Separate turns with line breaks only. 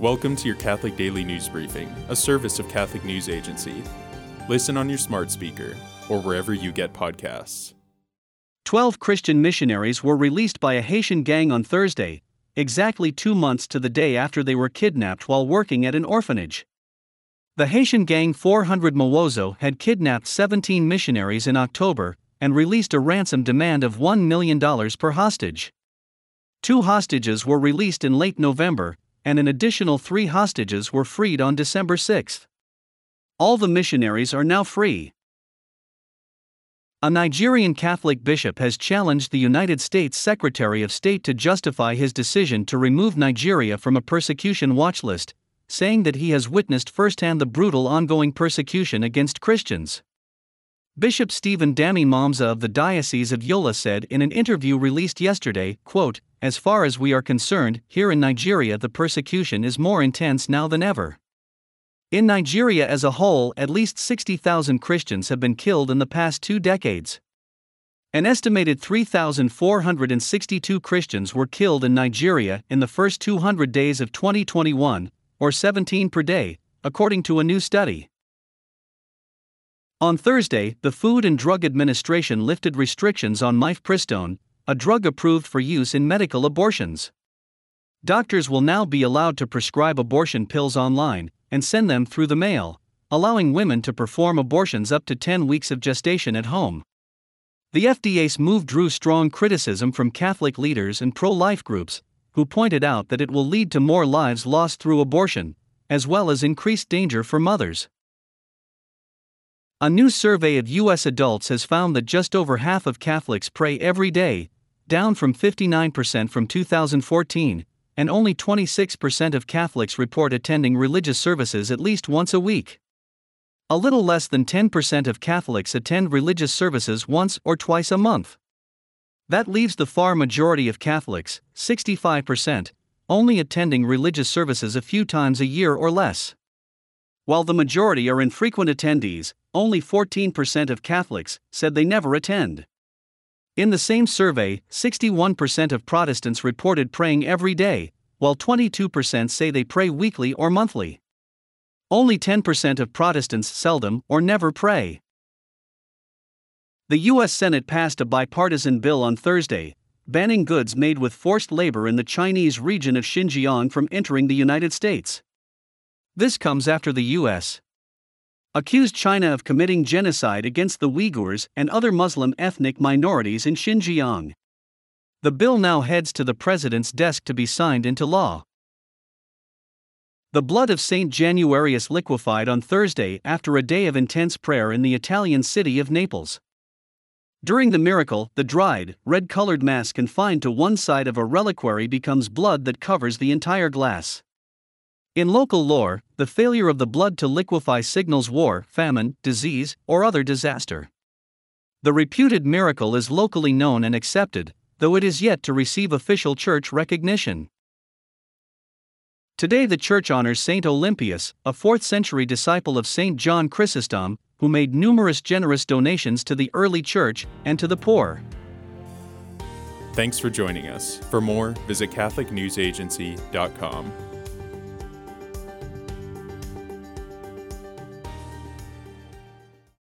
Welcome to your Catholic Daily News Briefing, a service of Catholic News Agency. Listen on your smart speaker or wherever you get podcasts.
Twelve Christian missionaries were released by a Haitian gang on Thursday, exactly two months to the day after they were kidnapped while working at an orphanage. The Haitian gang 400 Mawozo had kidnapped 17 missionaries in October and released a ransom demand of $1 million per hostage. Two hostages were released in late November, and an additional three hostages were freed on December 6. All the missionaries are now free. A Nigerian Catholic bishop has challenged the United States Secretary of State to justify his decision to remove Nigeria from a persecution watch list, saying that he has witnessed firsthand the brutal ongoing persecution against Christians. Bishop Stephen Dami Mamza of the Diocese of Yola said in an interview released yesterday, quote, As far as we are concerned, here in Nigeria the persecution is more intense now than ever. In Nigeria as a whole, at least 60,000 Christians have been killed in the past two decades. An estimated 3,462 Christians were killed in Nigeria in the first 200 days of 2021, or 17 per day, according to a new study. On Thursday, the Food and Drug Administration lifted restrictions on mifepristone, a drug approved for use in medical abortions. Doctors will now be allowed to prescribe abortion pills online and send them through the mail, allowing women to perform abortions up to 10 weeks of gestation at home. The FDA's move drew strong criticism from Catholic leaders and pro life groups, who pointed out that it will lead to more lives lost through abortion, as well as increased danger for mothers. A new survey of U.S. adults has found that just over half of Catholics pray every day, down from 59% from 2014, and only 26% of Catholics report attending religious services at least once a week. A little less than 10% of Catholics attend religious services once or twice a month. That leaves the far majority of Catholics, 65%, only attending religious services a few times a year or less. While the majority are infrequent attendees, only 14% of Catholics said they never attend. In the same survey, 61% of Protestants reported praying every day, while 22% say they pray weekly or monthly. Only 10% of Protestants seldom or never pray. The U.S. Senate passed a bipartisan bill on Thursday, banning goods made with forced labor in the Chinese region of Xinjiang from entering the United States. This comes after the U.S accused China of committing genocide against the Uyghurs and other Muslim ethnic minorities in Xinjiang. The bill now heads to the president's desk to be signed into law. The blood of Saint Januarius liquefied on Thursday after a day of intense prayer in the Italian city of Naples. During the miracle, the dried, red colored mass confined to one side of a reliquary becomes blood that covers the entire glass. In local lore, the failure of the blood to liquefy signals war, famine, disease, or other disaster. The reputed miracle is locally known and accepted, though it is yet to receive official church recognition. Today, the church honors Saint Olympias, a 4th century disciple of Saint John Chrysostom, who made numerous generous donations to the early church and to the poor.
Thanks for joining us. For more, visit CatholicNewsAgency.com.